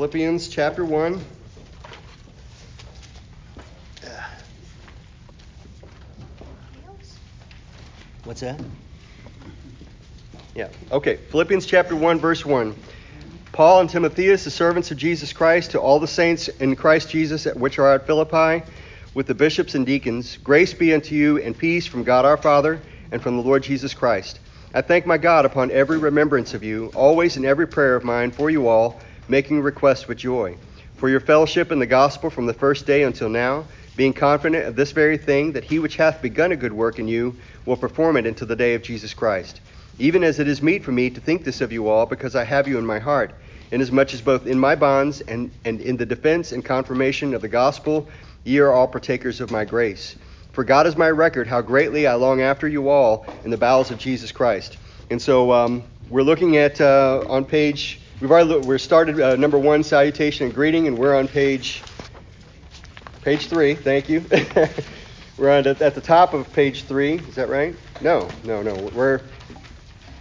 Philippians chapter 1. What's that? Yeah. Okay. Philippians chapter 1, verse 1. Paul and Timotheus, the servants of Jesus Christ, to all the saints in Christ Jesus at which are at Philippi, with the bishops and deacons, grace be unto you and peace from God our Father and from the Lord Jesus Christ. I thank my God upon every remembrance of you, always in every prayer of mine for you all, making request with joy, for your fellowship in the gospel from the first day until now, being confident of this very thing, that he which hath begun a good work in you will perform it until the day of Jesus Christ. Even as it is meet for me to think this of you all, because I have you in my heart, inasmuch as both in my bonds and, and in the defense and confirmation of the gospel, ye are all partakers of my grace. For God is my record, how greatly I long after you all in the bowels of Jesus Christ. And so um, we're looking at uh, on page, we've already we're started uh, number one, salutation and greeting, and we're on page page three. Thank you. we're on at the top of page three. Is that right? No, no, no. We're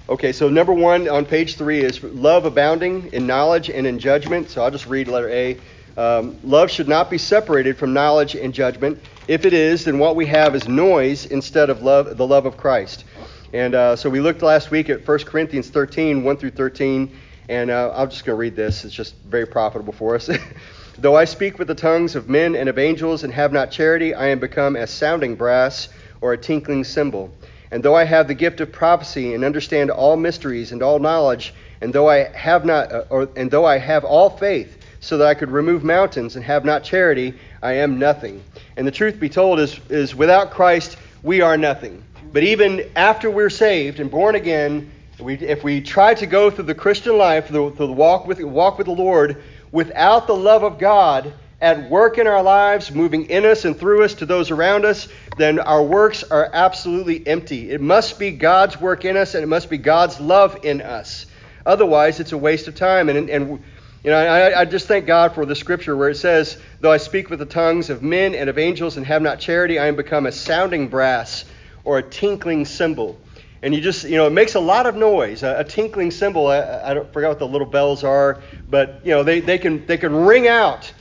okay. So number one on page three is love abounding in knowledge and in judgment. So I'll just read letter A. Um, love should not be separated from knowledge and judgment. If it is, then what we have is noise instead of love, the love of Christ. And uh, so we looked last week at 1 Corinthians 13, 1 through 13, and uh, I'm just going to read this. It's just very profitable for us. Though I speak with the tongues of men and of angels and have not charity, I am become as sounding brass or a tinkling cymbal. And though I have the gift of prophecy and understand all mysteries and all knowledge, and though I have not, uh, or, and though I have all faith, so that I could remove mountains and have not charity, I am nothing. And the truth be told is, is without Christ, we are nothing. But even after we're saved and born again, we, if we try to go through the Christian life, through through the walk, with, walk with the Lord, without the love of God at work in our lives, moving in us and through us to those around us, then our works are absolutely empty. It must be God's work in us and it must be God's love in us. Otherwise, it's a waste of time. And, and you know, I, I, just thank God for the scripture where it says, Though I speak with the tongues of men and of angels and have not charity, I am become a sounding brass or a tinkling cymbal. And you just, you know, it makes a lot of noise. A, a tinkling cymbal, I, I don't forget what the little bells are, but, you know, they, they, can, they can ring out.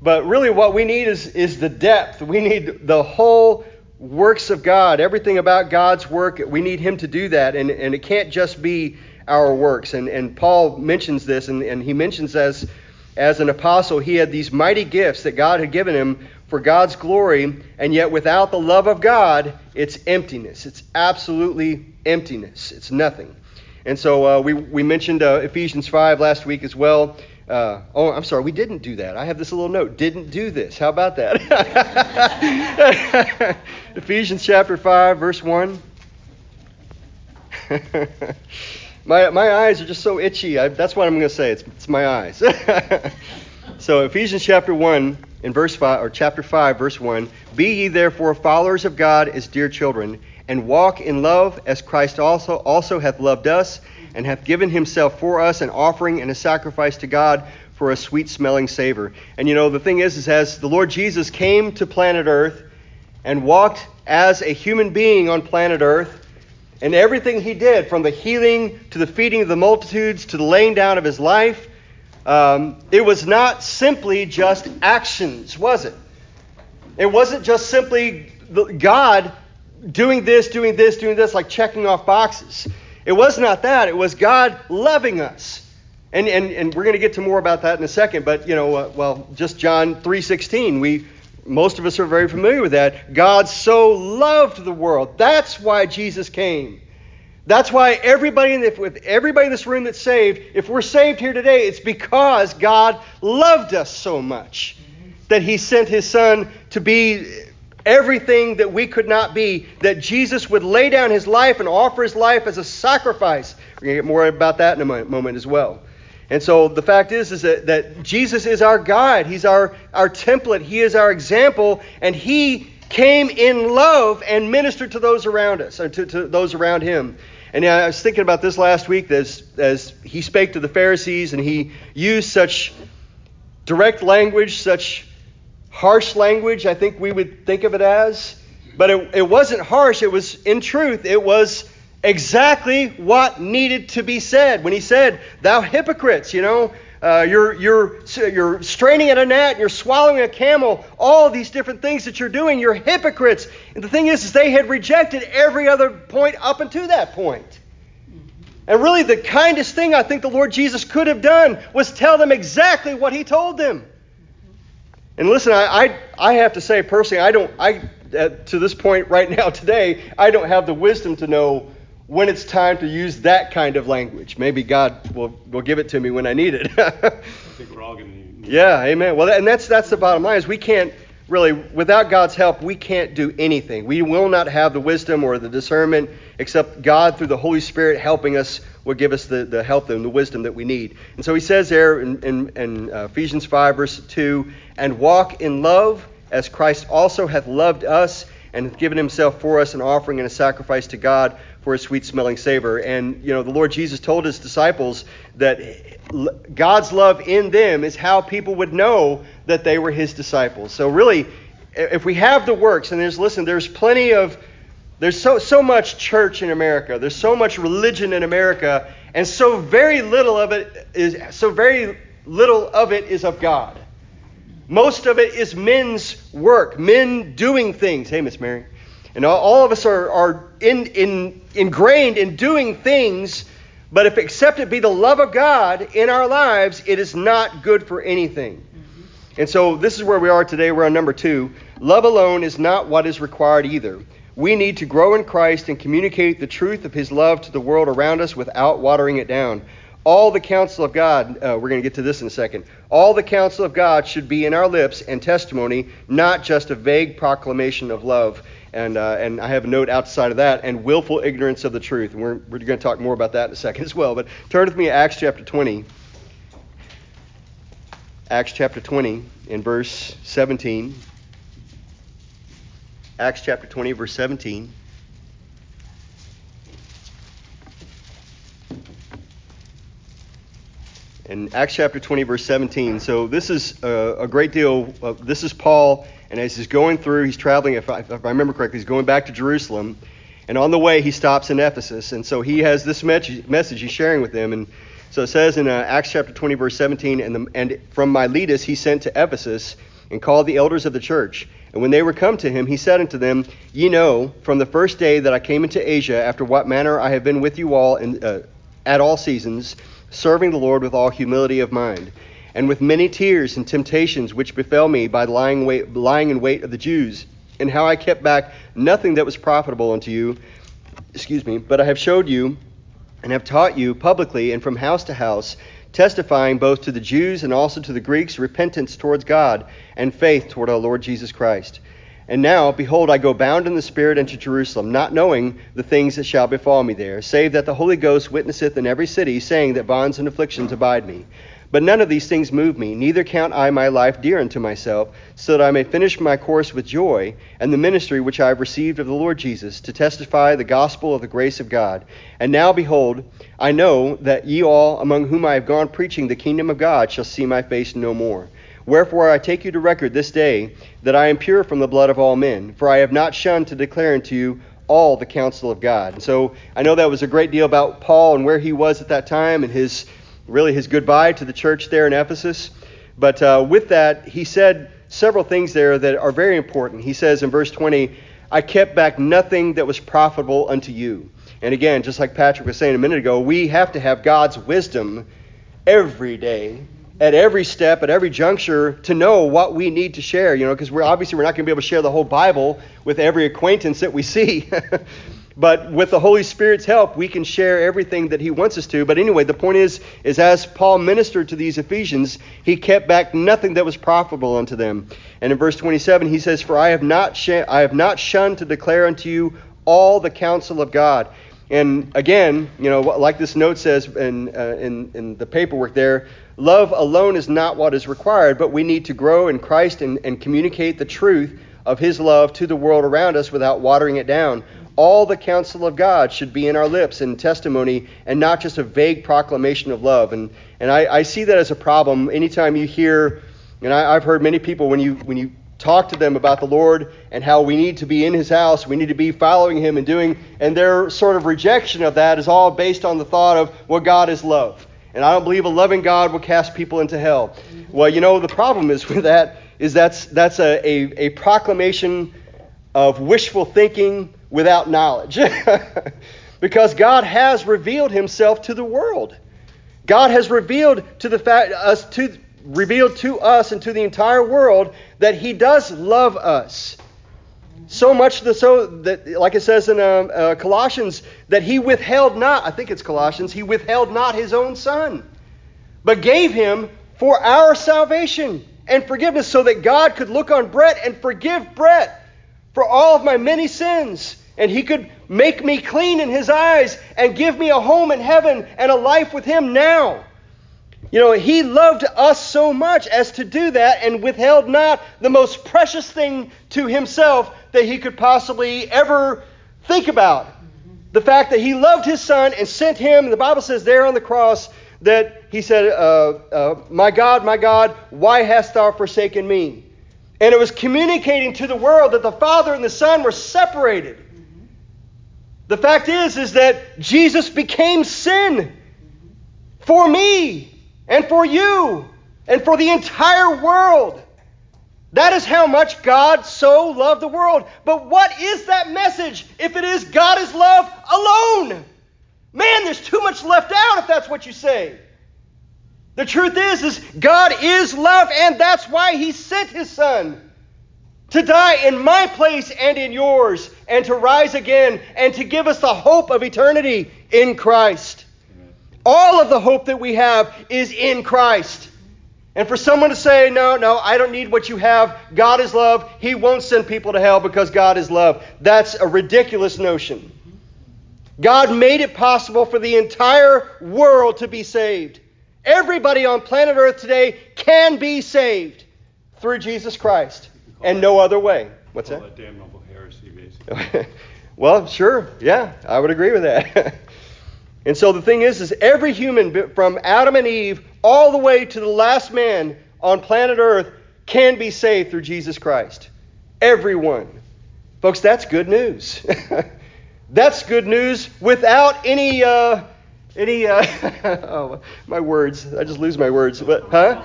But really, what we need is, is the depth. We need the whole works of God, everything about God's work. We need Him to do that. And, and it can't just be our works. And, and Paul mentions this, and, and he mentions as, as an apostle, he had these mighty gifts that God had given him for God's glory, and yet without the love of God, it's emptiness. It's absolutely emptiness. It's nothing. And so uh, we, we mentioned uh, Ephesians 5 last week as well. Uh, oh, I'm sorry, we didn't do that. I have this little note. Didn't do this. How about that? Ephesians chapter 5, verse 1. My, my eyes are just so itchy. I, that's what I'm going to say. It's, it's my eyes. so Ephesians chapter 1 in verse 5 or chapter 5 verse 1, be ye therefore followers of God as dear children, and walk in love as Christ also also hath loved us and hath given himself for us an offering and a sacrifice to God for a sweet smelling savor. And you know the thing is is as the Lord Jesus came to planet Earth and walked as a human being on planet Earth, and everything he did, from the healing to the feeding of the multitudes to the laying down of his life, um, it was not simply just actions, was it? It wasn't just simply God doing this, doing this, doing this, like checking off boxes. It was not that. It was God loving us. And, and, and we're going to get to more about that in a second. But, you know, uh, well, just John 3.16, we most of us are very familiar with that. God so loved the world. That's why Jesus came. That's why everybody with everybody in this room that's saved, if we're saved here today, it's because God loved us so much that He sent His Son to be everything that we could not be. That Jesus would lay down His life and offer His life as a sacrifice. We're to get more about that in a moment as well. And so the fact is, is that, that Jesus is our guide. He's our, our template. He is our example. And he came in love and ministered to those around us, or to, to those around him. And I was thinking about this last week as, as he spake to the Pharisees and he used such direct language, such harsh language, I think we would think of it as. But it, it wasn't harsh. It was, in truth, it was exactly what needed to be said when he said, Thou hypocrites, you know, uh, you're, you're, you're straining at a gnat, you're swallowing a camel, all these different things that you're doing, you're hypocrites. And the thing is, is they had rejected every other point up until that point. And really, the kindest thing I think the Lord Jesus could have done was tell them exactly what he told them. And listen, I, I, I have to say personally, I don't, I, uh, to this point right now today, I don't have the wisdom to know when it's time to use that kind of language. Maybe God will, will give it to me when I need it. I think we're all going to need Yeah, amen. Well, and that's, that's the bottom line is we can't really, without God's help, we can't do anything. We will not have the wisdom or the discernment except God through the Holy Spirit helping us will give us the, the help and the wisdom that we need. And so he says there in, in, in uh, Ephesians 5, verse 2, and walk in love as Christ also hath loved us and hath given himself for us an offering and a sacrifice to God for a sweet smelling savor. And, you know, the Lord Jesus told his disciples that God's love in them is how people would know that they were his disciples. So, really, if we have the works, and there's, listen, there's plenty of, there's so, so much church in America, there's so much religion in America, and so very little of it is, so very little of it is of God. Most of it is men's work, men doing things. Hey, Miss Mary. And all, all of us are, are in, in, ingrained in doing things, but if except it be the love of God in our lives, it is not good for anything. Mm-hmm. And so this is where we are today. We're on number two. Love alone is not what is required either. We need to grow in Christ and communicate the truth of his love to the world around us without watering it down. All the counsel of God, uh, we're going to get to this in a second. All the counsel of God should be in our lips and testimony, not just a vague proclamation of love. And, uh, and I have a note outside of that, and willful ignorance of the truth. And we're, we're going to talk more about that in a second as well. But turn with me to Acts chapter 20. Acts chapter 20 in verse 17. Acts chapter 20, verse 17. In Acts chapter 20, verse 17. So this is a, a great deal. Of, this is Paul and as he's going through, he's traveling, if I, if I remember correctly, he's going back to Jerusalem. And on the way, he stops in Ephesus. And so he has this message he's sharing with them. And so it says in uh, Acts chapter 20, verse 17, and, the, and from Miletus he sent to Ephesus and called the elders of the church. And when they were come to him, he said unto them, Ye know, from the first day that I came into Asia, after what manner I have been with you all in, uh, at all seasons, serving the Lord with all humility of mind and with many tears and temptations which befell me by lying, wait, lying in wait of the Jews, and how I kept back nothing that was profitable unto you, excuse me, but I have showed you and have taught you publicly and from house to house, testifying both to the Jews and also to the Greeks repentance towards God and faith toward our Lord Jesus Christ. And now, behold, I go bound in the Spirit unto Jerusalem, not knowing the things that shall befall me there, save that the Holy Ghost witnesseth in every city, saying that bonds and afflictions abide me. But none of these things move me, neither count I my life dear unto myself, so that I may finish my course with joy, and the ministry which I have received of the Lord Jesus, to testify the gospel of the grace of God. And now, behold, I know that ye all, among whom I have gone preaching the kingdom of God, shall see my face no more. Wherefore I take you to record this day that I am pure from the blood of all men, for I have not shunned to declare unto you all the counsel of God. And so I know that was a great deal about Paul and where he was at that time and his really his goodbye to the church there in Ephesus. But uh, with that, he said several things there that are very important. He says in verse 20, I kept back nothing that was profitable unto you. And again, just like Patrick was saying a minute ago, we have to have God's wisdom every day, at every step, at every juncture, to know what we need to share. You know, because we're obviously we're not going to be able to share the whole Bible with every acquaintance that we see. But with the Holy Spirit's help, we can share everything that he wants us to. But anyway, the point is, is as Paul ministered to these Ephesians, he kept back nothing that was profitable unto them. And in verse 27, he says, "For I have not sh- I have not shunned to declare unto you all the counsel of God." And again, you know, like this note says in, uh, in, in the paperwork there, love alone is not what is required, but we need to grow in Christ and, and communicate the truth of his love to the world around us without watering it down all the counsel of God should be in our lips in testimony and not just a vague proclamation of love. And, and I, I see that as a problem anytime you hear, and I, I've heard many people when you, when you talk to them about the Lord and how we need to be in His house, we need to be following Him and doing, and their sort of rejection of that is all based on the thought of, well, God is love. And I don't believe a loving God will cast people into hell. Well, you know, the problem is with that is that's, that's a, a, a proclamation of wishful thinking without knowledge. because God has revealed himself to the world. God has revealed to the fact us to revealed to us and to the entire world that he does love us. So much the, so that, like it says in uh, uh, Colossians, that he withheld not, I think it's Colossians, he withheld not his own son, but gave him for our salvation and forgiveness, so that God could look on Brett and forgive Brett for all of my many sins. And he could make me clean in his eyes and give me a home in heaven and a life with him now. You know, he loved us so much as to do that and withheld not the most precious thing to himself that he could possibly ever think about. The fact that he loved his son and sent him, the Bible says there on the cross that he said, uh, uh, My God, my God, why hast thou forsaken me? And it was communicating to the world that the Father and the Son were separated. The fact is, is that Jesus became sin for me and for you and for the entire world. That is how much God so loved the world. But what is that message if it is God is love alone? Man, there's too much left out if that's what you say. The truth is is God is love and that's why he sent his son to die in my place and in yours and to rise again and to give us the hope of eternity in Christ. All of the hope that we have is in Christ. And for someone to say, no, no, I don't need what you have, God is love, He won't send people to hell because God is love, that's a ridiculous notion. God made it possible for the entire world to be saved. Everybody on planet Earth today can be saved through Jesus Christ and no other way. What's that? that damnable heresy, basically. well, sure, yeah, I would agree with that. And so the thing is, is every human from Adam and Eve all the way to the last man on planet Earth can be saved through Jesus Christ. Everyone. Folks, that's good news. that's good news without any, uh, any, uh, oh, my words. I just lose my words. But, huh?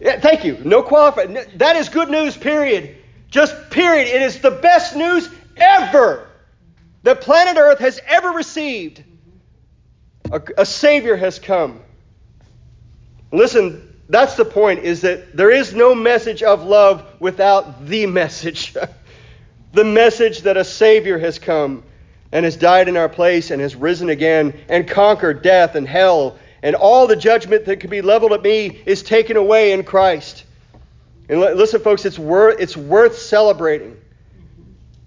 Yeah, thank you. No qualifier. That is good news, period. Just period. It is the best news ever that planet Earth has ever received. A, a Savior has come. Listen, that's the point, is that there is no message of love without the message. the message that a Savior has come and has died in our place and has risen again and conquered death and hell and all the judgment that could be leveled at me is taken away in Christ. And listen, folks, it's worth, it's worth celebrating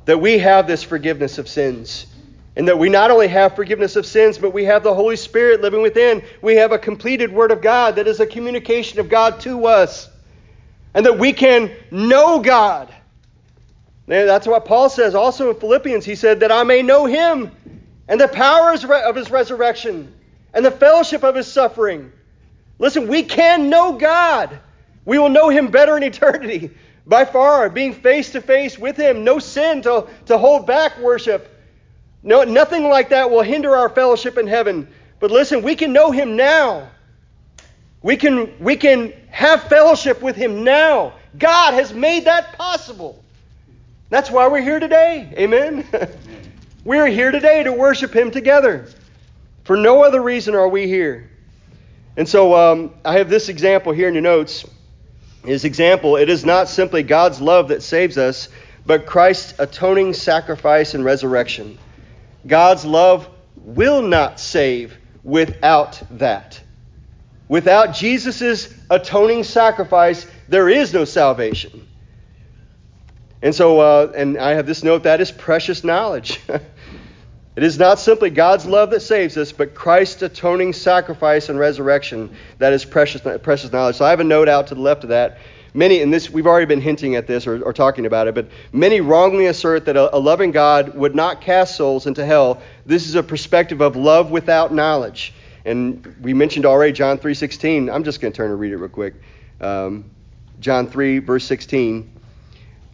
that we have this forgiveness of sins. And that we not only have forgiveness of sins, but we have the Holy Spirit living within. We have a completed Word of God that is a communication of God to us. And that we can know God. that's what Paul says also in Philippians. He said, That I may know Him and the powers of His resurrection and the fellowship of His suffering. Listen, we can know God. We will know Him better in eternity by far, being face to face with Him. No sin to, to hold back worship. No, nothing like that will hinder our fellowship in heaven. But listen, we can know him now. We can, we can have fellowship with him now. God has made that possible. That's why we're here today. Amen. we're here today to worship him together. For no other reason are we here. And so um, I have this example here in your notes. His example, it is not simply God's love that saves us, but Christ's atoning sacrifice and resurrection. God's love will not save without that. Without Jesus' atoning sacrifice, there is no salvation. And so, uh, and I have this note that is precious knowledge. it is not simply God's love that saves us, but Christ's atoning sacrifice and resurrection that is precious, precious knowledge. So I have a note out to the left of that Many, and this we've already been hinting at this or, or talking about it, but many wrongly assert that a, a loving God would not cast souls into hell. This is a perspective of love without knowledge. And we mentioned already John 3:16. I'm just going to turn and read it real quick. Um, John 3 verse 16.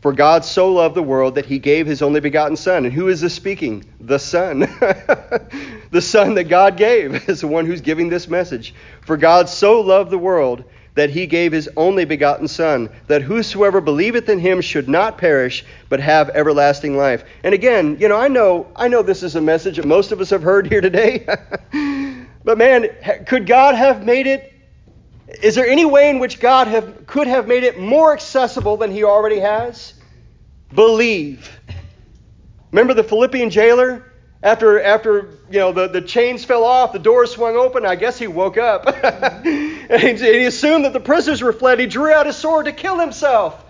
For God so loved the world that he gave his only begotten Son. And who is this speaking? The Son. the Son that God gave is the one who's giving this message. For God so loved the world that he gave his only begotten Son, that whosoever believeth in him should not perish, but have everlasting life. And again, you know, I know, I know this is a message that most of us have heard here today. but man, could God have made it is there any way in which God have, could have made it more accessible than he already has? Believe. Remember the Philippian jailer? After, after you know, the, the chains fell off, the door swung open, I guess he woke up. and, he, assumed that the prisoners were fled. He drew out his sword to kill himself.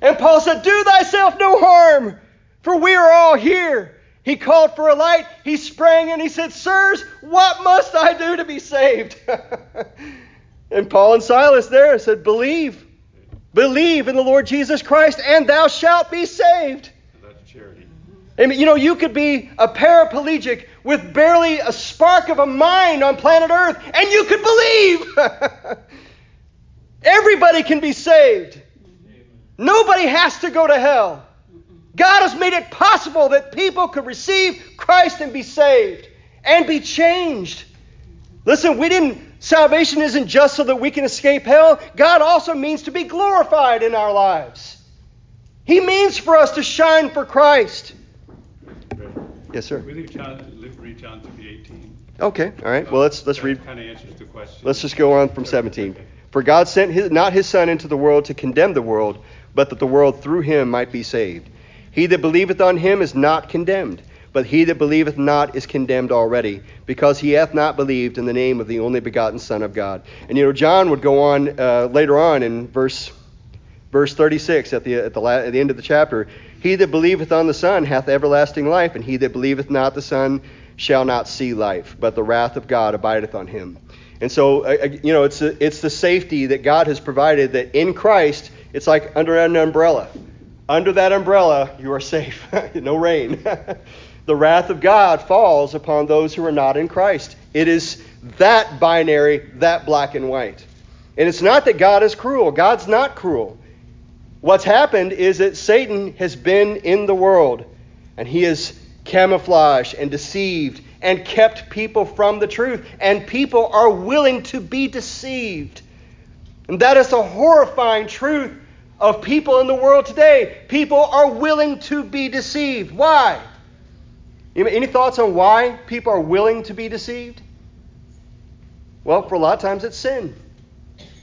And Paul said, Do thyself no harm, for we are all here. He called for a light. He sprang in. He said, Sirs, what must I do to be saved? And Paul and Silas there said, Believe. Believe in the Lord Jesus Christ, and thou shalt be saved. You know, you could be a paraplegic with barely a spark of a mind on planet Earth, and you could believe. Everybody can be saved. Nobody has to go to hell. God has made it possible that people could receive Christ and be saved and be changed. Listen, we didn't Salvation isn't just so that we can escape hell. God also means to be glorified in our lives. He means for us to shine for Christ. Yes, sir. We read John, read John 18. Okay, all right. Well, let's let's that read. Kind of answers the question. Let's just go on from 17. For God sent his, not his Son into the world to condemn the world, but that the world through him might be saved. He that believeth on him is not condemned but he that believeth not is condemned already, because he hath not believed in the name of the only begotten Son of God. And you know, John would go on uh, later on in verse verse 36 at the at the, la- at the end of the chapter. He that believeth on the Son hath everlasting life, and he that believeth not the Son shall not see life, but the wrath of God abideth on him. And so, uh, uh you know, it's a, it's the safety that God has provided that in Christ, it's like under an umbrella. Under that umbrella, you are safe. no rain. the wrath of God falls upon those who are not in Christ. It is that binary, that black and white. And it's not that God is cruel. God's not cruel. What's happened is that Satan has been in the world and he has camouflaged and deceived and kept people from the truth. And people are willing to be deceived. And that is the horrifying truth of people in the world today. People are willing to be deceived. Why? Any thoughts on why people are willing to be deceived? Well, for a lot of times it's sin.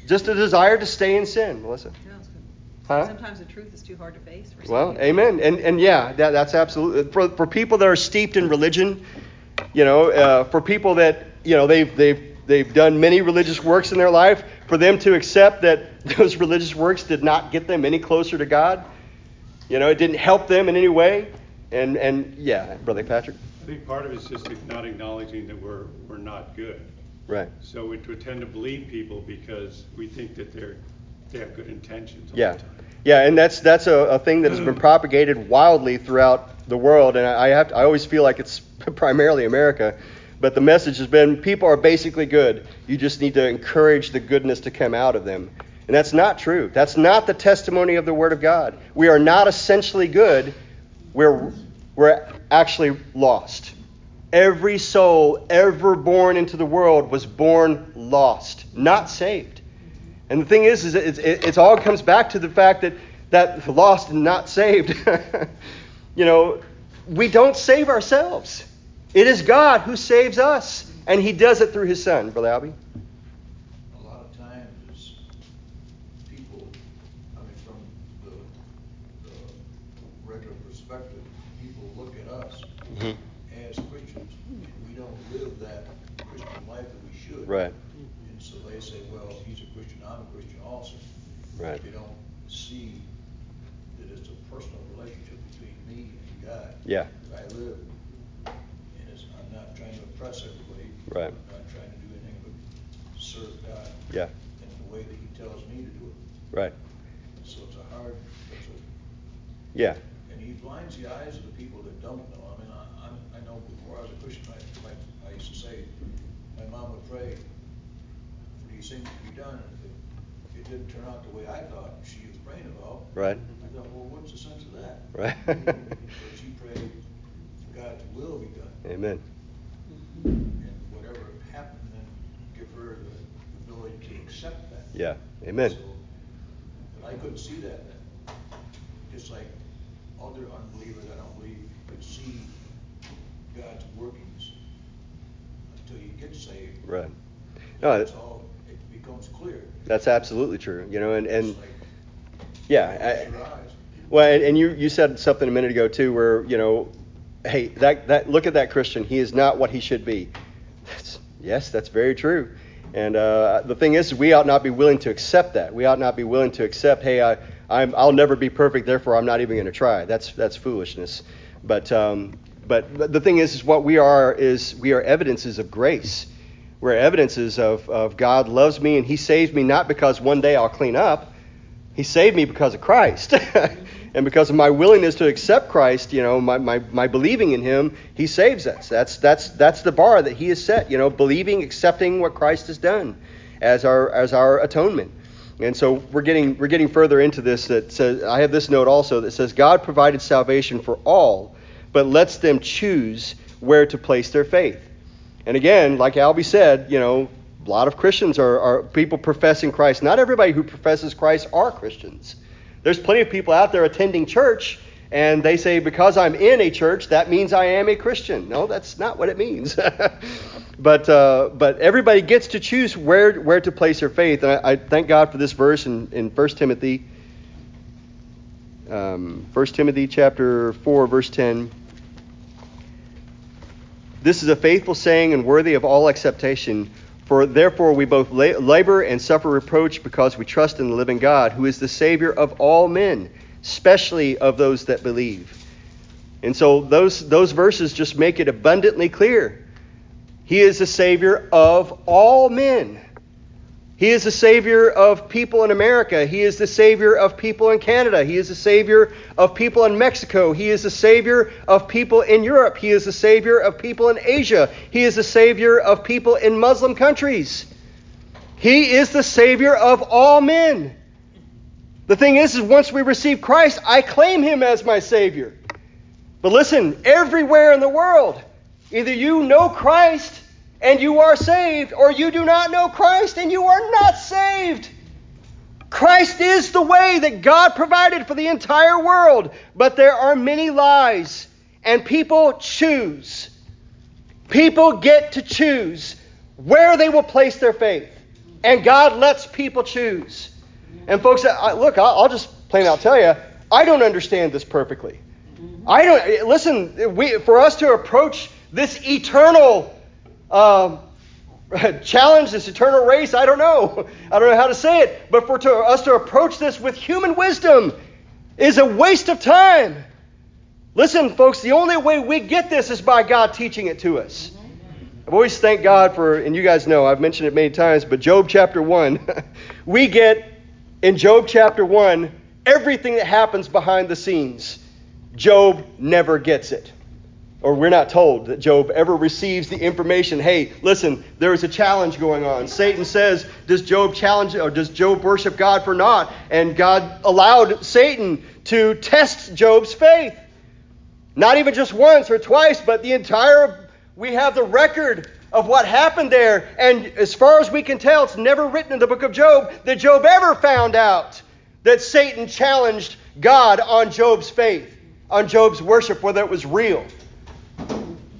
Just a desire to stay in sin, Melissa. Huh? Sometimes the truth is too hard to face. well, amen. And and yeah, that, that's absolutely for for people that are steeped in religion. You know, uh, for people that you know they've they've they've done many religious works in their life. For them to accept that those religious works did not get them any closer to God. You know, it didn't help them in any way. And and yeah, brother Patrick. I think part of it is just not acknowledging that we're we're not good. Right. So we tend to believe people because we think that they're they have good intentions. yeah. Yeah, and that's that's a, a thing that has been mm. propagated wildly throughout the world, and I have to, I always feel like it's primarily America, but the message has been people are basically good. You just need to encourage the goodness to come out of them. And that's not true. That's not the testimony of the Word of God. We are not essentially good we're, we're actually lost. Every soul ever born into the world was born lost, not saved. And the thing is, is it, it, it all comes back to the fact that that lost and not saved. you know, we don't save ourselves. It is God who saves us, and He does it through His Son, Brother Albie. Right. And so they say, well, he's a Christian, I'm a Christian also. Right. you don't see that it's a personal relationship between me and God. Yeah. I live, and it's, I'm not trying to impress everybody. Right. I'm not trying to do anything but serve God. Yeah. In the way that He tells me to do it. Right. So it's a hard, it's a. Yeah. And He blinds the eyes of the people that don't know. I mean, I, I know before I was a Christian, I, like I used to say, my mom would pray for these things to be done. If, if didn't turn out the way I thought she was praying about. Right. I thought, well, what's the sense of that? Right. So she prayed for God's will be done. Amen. And whatever happened, then give her the ability to accept that. Yeah. Amen. So, But I couldn't see that then. Just like other unbelievers, I don't believe, could see God's workings until you get saved. Right. No, That's all, becomes clear. that's absolutely true. You know, and and yeah. I. Well, and, and you, you said something a minute ago too, where you know, hey, that that look at that Christian. He is not what he should be. That's, yes, that's very true. And uh, the thing is, we ought not be willing to accept that. We ought not be willing to accept, hey, I, I'm, I'll never be perfect, therefore I'm not even going to try. That's that's foolishness. But um, but but the thing is, is what we are is we are evidences of grace. We're evidences of, of God loves me and He saves me not because one day I'll clean up. He saved me because of Christ. and because of my willingness to accept Christ, you know, my, my, my believing in him, he saves us. That's that's that's the bar that he has set, you know, believing, accepting what Christ has done as our as our atonement. And so we're getting we're getting further into this that says I have this note also that says God provided salvation for all, but lets them choose where to place their faith. And again, like Albie said, you know, a lot of Christians are, are people professing Christ. Not everybody who professes Christ are Christians. There's plenty of people out there attending church, and they say, because I'm in a church, that means I am a Christian. No, that's not what it means. but uh, but everybody gets to choose where where to place their faith. And I, I thank God for this verse in, in 1 Timothy. Um, 1 Timothy chapter 4, verse 10. This is a faithful saying and worthy of all acceptation. For therefore we both labor and suffer reproach because we trust in the living God, who is the Savior of all men, especially of those that believe. And so those, those verses just make it abundantly clear. He is the Savior of all men. He is the Savior of people in America. He is the Savior of people in Canada. He is the Savior of people in Mexico. He is the Savior of people in Europe. He is the Savior of people in Asia. He is the Savior of people in Muslim countries. He is the Savior of all men. The thing is, is once we receive Christ, I claim Him as my Savior. But listen, everywhere in the world, either you know Christ and you are saved, or you do not know Christ and you are not saved. Christ is the way that God provided for the entire world, but there are many lies, and people choose. People get to choose where they will place their faith, and God lets people choose. And folks, look, I'll just plain out tell you, I don't understand this perfectly. I don't listen. We, for us to approach this eternal um, challenge, this eternal race, I don't know. I don't know how to say it. But for to, us to approach this with human wisdom is a waste of time. Listen, folks, the only way we get this is by God teaching it to us. I've always thanked God for, and you guys know, I've mentioned it many times, but Job chapter 1, we get in Job chapter 1 everything that happens behind the scenes. Job never gets it or we're not told that Job ever receives the information hey, listen, there is a challenge going on. Satan says, Does Job challenge or does Job worship God for naught? And God allowed Satan to test Job's faith. Not even just once or twice, but the entire, we have the record of what happened there. And as far as we can tell, it's never written in the book of Job that Job ever found out that Satan challenged God on Job's faith, on Job's worship, whether it was real.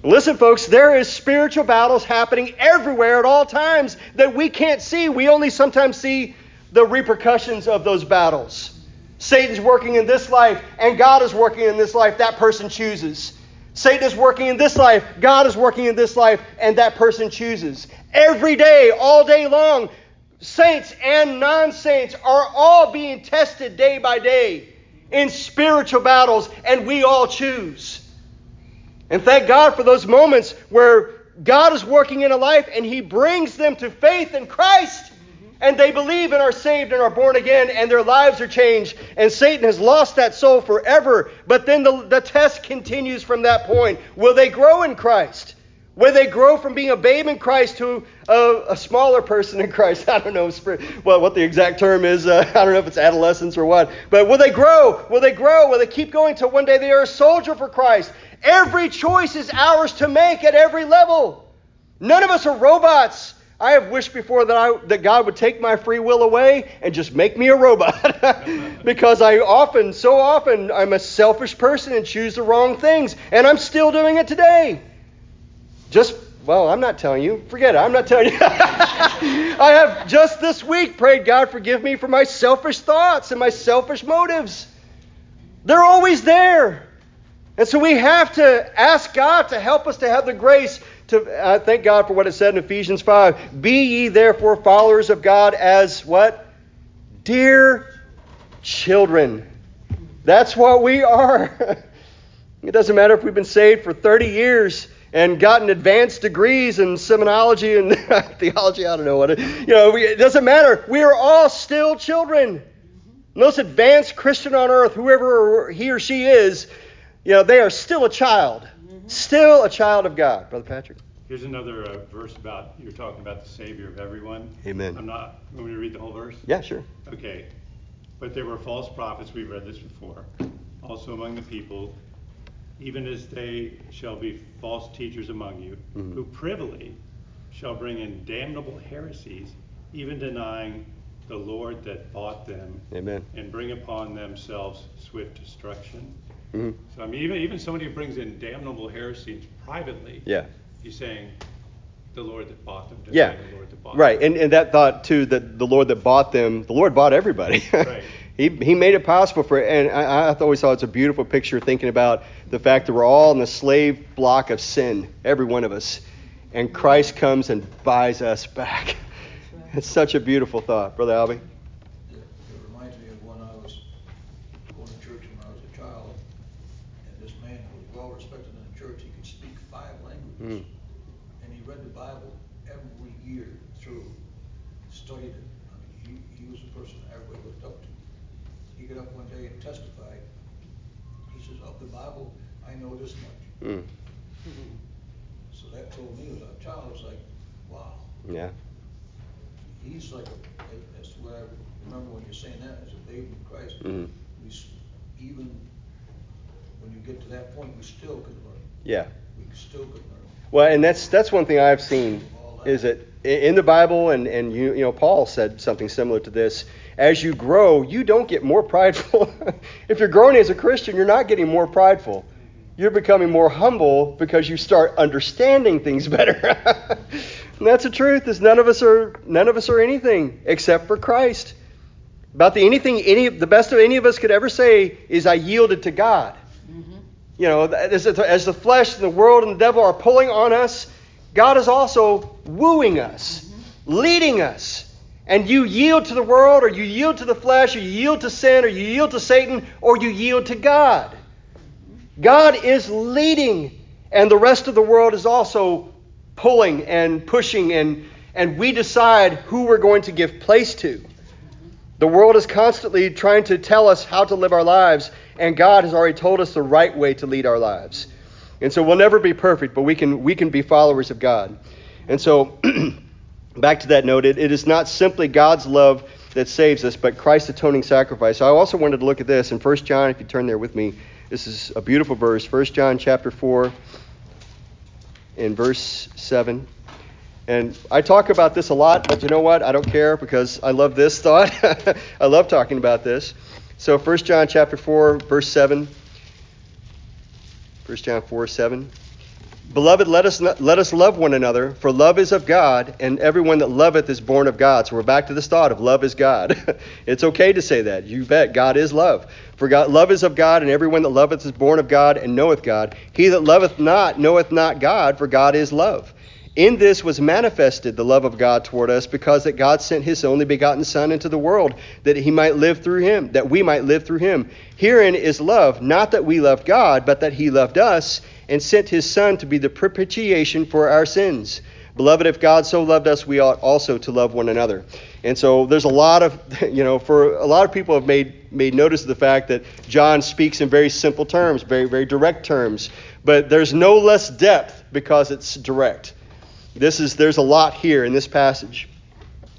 Listen, folks, there is spiritual battles happening everywhere at all times that we can't see. We only sometimes see the repercussions of those battles. Satan's working in this life, and God is working in this life. That person chooses. Satan is working in this life, God is working in this life, and that person chooses. Every day, all day long, saints and non saints are all being tested day by day in spiritual battles, and we all choose. And thank God for those moments where God is working in a life and He brings them to faith in Christ. And they believe and are saved and are born again, and their lives are changed. And Satan has lost that soul forever. But then the, the test continues from that point. Will they grow in Christ? Where they grow from being a babe in Christ to a, a smaller person in Christ. I don't know well, what the exact term is. Uh, I don't know if it's adolescence or what. But will they grow? Will they grow? Will they keep going till one day they are a soldier for Christ? Every choice is ours to make at every level. None of us are robots. I have wished before that, I, that God would take my free will away and just make me a robot. because I often, so often, I'm a selfish person and choose the wrong things. And I'm still doing it today. Just, well, I'm not telling you. Forget it. I'm not telling you. I have just this week prayed, God, forgive me for my selfish thoughts and my selfish motives. They're always there. And so we have to ask God to help us to have the grace to uh, thank God for what it said in Ephesians 5. Be ye therefore followers of God as what? Dear children. That's what we are. it doesn't matter if we've been saved for 30 years and gotten advanced degrees in seminology and theology. I don't know what it. You know, we, it doesn't matter. We are all still children. Most advanced Christian on earth, whoever he or she is, you know, they are still a child. Still a child of God, Brother Patrick. Here's another uh, verse about you're talking about the Savior of everyone. Amen. I'm not. Want me to read the whole verse? Yeah, sure. Okay. But there were false prophets. We've read this before. Also among the people, even as they shall be false teachers among you, mm-hmm. who privily shall bring in damnable heresies, even denying the Lord that bought them, Amen. and bring upon themselves swift destruction. Mm-hmm. So I mean, even even somebody who brings in damnable heresies privately, yeah, he's saying the Lord that bought them. Yeah, the right. And and that thought too that the Lord that bought them, the Lord bought everybody. right. He he made it possible for, and I, I always thought it's a beautiful picture thinking about the fact that we're all in the slave block of sin, every one of us, and Christ comes and buys us back. It's such a beautiful thought, Brother Albie. Mm. And he read the Bible every year through, studied it. I mean, he, he was the person everybody looked up to. He got up one day and testified. He says, Of the Bible, I know this much. Mm. So that told me, as a child, I was like, wow. Yeah. He's like a, that's what I remember when you're saying that, as a baby in Christ. Mm-hmm. We, even when you get to that point, we still can learn. Yeah. We still could learn. Well, and that's that's one thing I've seen is that in the Bible, and and you you know Paul said something similar to this. As you grow, you don't get more prideful. if you're growing as a Christian, you're not getting more prideful. You're becoming more humble because you start understanding things better. and that's the truth. Is none of us are none of us are anything except for Christ. About the anything any the best of any of us could ever say is I yielded to God you know, as, as the flesh and the world and the devil are pulling on us, God is also wooing us, mm-hmm. leading us. And you yield to the world, or you yield to the flesh, or you yield to sin, or you yield to Satan, or you yield to God. God is leading, and the rest of the world is also pulling and pushing, and, and we decide who we're going to give place to. The world is constantly trying to tell us how to live our lives, and God has already told us the right way to lead our lives. And so we'll never be perfect, but we can we can be followers of God. And so back to that note, it, it is not simply God's love that saves us, but Christ's atoning sacrifice. I also wanted to look at this in 1 John, if you turn there with me. This is a beautiful verse. 1 John chapter 4 in verse 7. And I talk about this a lot, but you know what? I don't care because I love this thought. I love talking about this. So 1 John chapter 4, verse 7. 1 John 4, 7. Beloved, let us, let us love one another, for love is of God, and everyone that loveth is born of God. So we're back to this thought of love is God. it's okay to say that. You bet. God is love. For God, love is of God, and everyone that loveth is born of God and knoweth God. He that loveth not knoweth not God, for God is love. In this was manifested the love of God toward us, because that God sent his only begotten Son into the world, that he might live through him, that we might live through him. Herein is love, not that we loved God, but that he loved us, and sent his Son to be the propitiation for our sins. Beloved, if God so loved us, we ought also to love one another. And so there's a lot of, you know, for a lot of people have made made notice of the fact that John speaks in very simple terms, very very direct terms, but there's no less depth because it's direct. This is there's a lot here in this passage.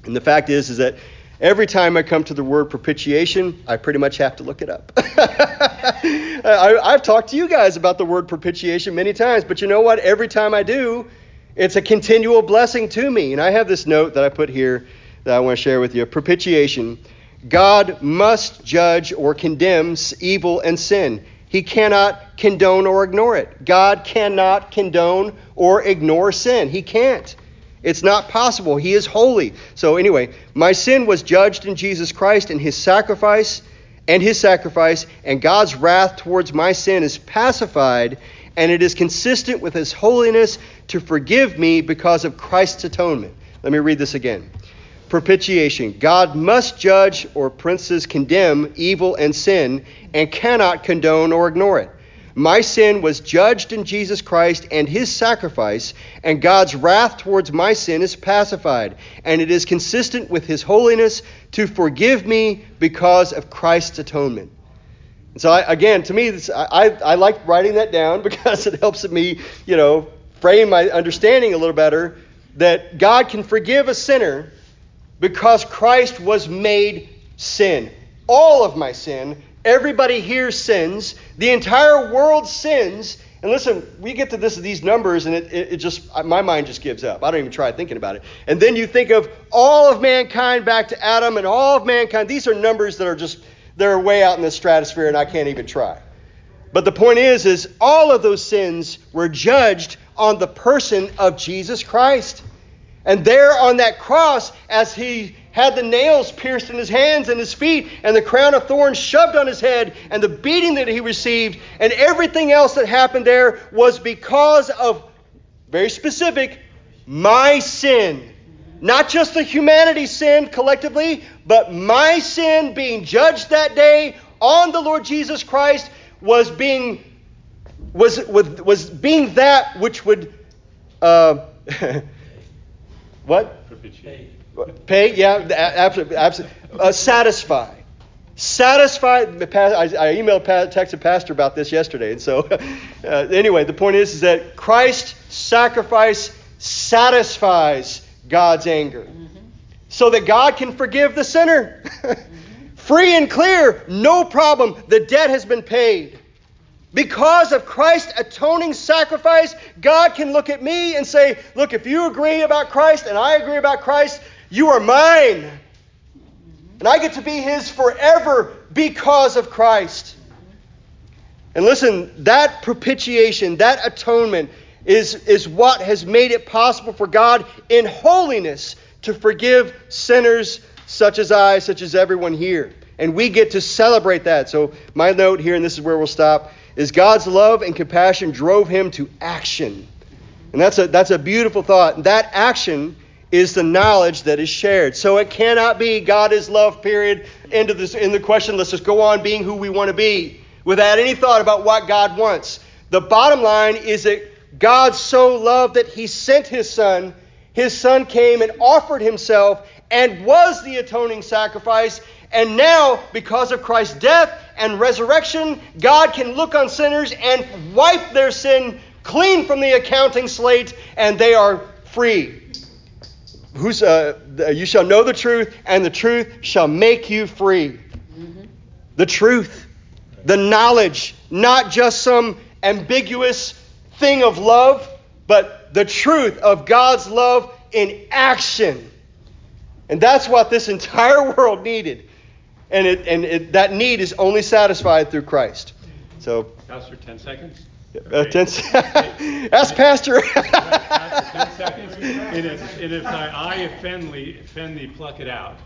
And the fact is is that every time I come to the word propitiation, I pretty much have to look it up. I, have talked to you guys about the word propitiation many times, but you know what? Every time I do, it's a continual blessing to me. And I have this note that I put here that I want to share with you. Propitiation. God must judge or condemn evil and sin. He cannot condone or ignore it. God cannot condone or ignore sin. He can't. It's not possible. He is holy. So, anyway, my sin was judged in Jesus Christ and his sacrifice, and his sacrifice, and God's wrath towards my sin is pacified, and it is consistent with his holiness to forgive me because of Christ's atonement. Let me read this again. Propitiation. God must judge or princes condemn evil and sin and cannot condone or ignore it. My sin was judged in Jesus Christ and his sacrifice, and God's wrath towards my sin is pacified, and it is consistent with his holiness to forgive me because of Christ's atonement. And so, I, again, to me, this, I, I like writing that down because it helps me, you know, frame my understanding a little better that God can forgive a sinner because Christ was made sin. All of my sin Everybody here sins. The entire world sins. And listen, we get to this these numbers, and it, it, it, just my mind just gives up. I don't even try thinking about it. And then you think of all of mankind back to Adam, and all of mankind. These are numbers that are just they're way out in the stratosphere, and I can't even try. But the point is, is all of those sins were judged on the person of Jesus Christ. And there on that cross, as he had the nails pierced in his hands and his feet, and the crown of thorns shoved on his head, and the beating that he received, and everything else that happened there was because of, very specific, my sin. Not just the humanity sin collectively, but my sin being judged that day on the Lord Jesus Christ was being was was, was being that which would uh, what propitiate Pay, yeah, absolutely, absolutely. Uh, satisfy. Satisfy. I, I emailed, texted Pastor about this yesterday. And so, uh, anyway, the point is, is that Christ's sacrifice satisfies God's anger mm-hmm. so that God can forgive the sinner. Free and clear, no problem. The debt has been paid. Because of Christ's atoning sacrifice, God can look at me and say, Look, if you agree about Christ and I agree about Christ, you are mine. And I get to be his forever because of Christ. And listen, that propitiation, that atonement, is, is what has made it possible for God in holiness to forgive sinners such as I, such as everyone here. And we get to celebrate that. So, my note here, and this is where we'll stop, is God's love and compassion drove him to action. And that's a, that's a beautiful thought. That action is the knowledge that is shared. So it cannot be God is love, period, into this in the question, let's just go on being who we want to be without any thought about what God wants. The bottom line is that God so loved that he sent his son. His son came and offered himself and was the atoning sacrifice. And now, because of Christ's death and resurrection, God can look on sinners and wipe their sin clean from the accounting slate, and they are free. Who's, uh, you shall know the truth, and the truth shall make you free. Mm-hmm. The truth, the knowledge, not just some ambiguous thing of love, but the truth of God's love in action. And that's what this entire world needed. And, it, and it, that need is only satisfied through Christ. So, Pastor, 10 seconds. Uh, ask Pastor. Ten seconds. If, and if offend thee, offend thee, pluck it out.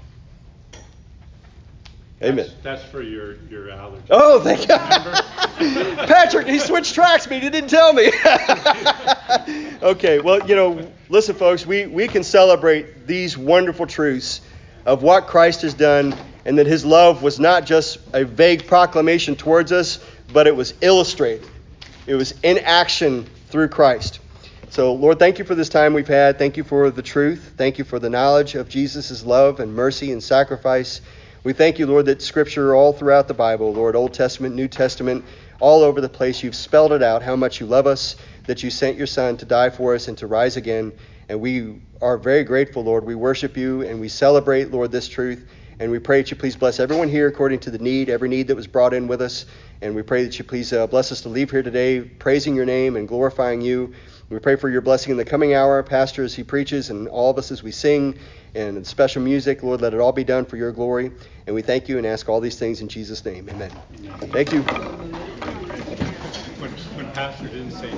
Amen. That's, that's for your, your allergy. Oh, thank you. Patrick, he switched tracks me. He didn't tell me. okay, well, you know, listen, folks, we, we can celebrate these wonderful truths of what Christ has done and that his love was not just a vague proclamation towards us, but it was illustrated it was in action through Christ. So, Lord, thank you for this time we've had. Thank you for the truth. Thank you for the knowledge of Jesus' love and mercy and sacrifice. We thank you, Lord, that Scripture all throughout the Bible, Lord, Old Testament, New Testament, all over the place. You've spelled it out how much you love us, that you sent your Son to die for us and to rise again. And we are very grateful, Lord. We worship you and we celebrate, Lord, this truth. And we pray that you please bless everyone here according to the need, every need that was brought in with us. And we pray that you please uh, bless us to leave here today praising your name and glorifying you. We pray for your blessing in the coming hour, Pastor, as he preaches, and all of us as we sing, and special music. Lord, let it all be done for your glory. And we thank you and ask all these things in Jesus' name. Amen. Amen. Thank you. When, when Pastor didn't say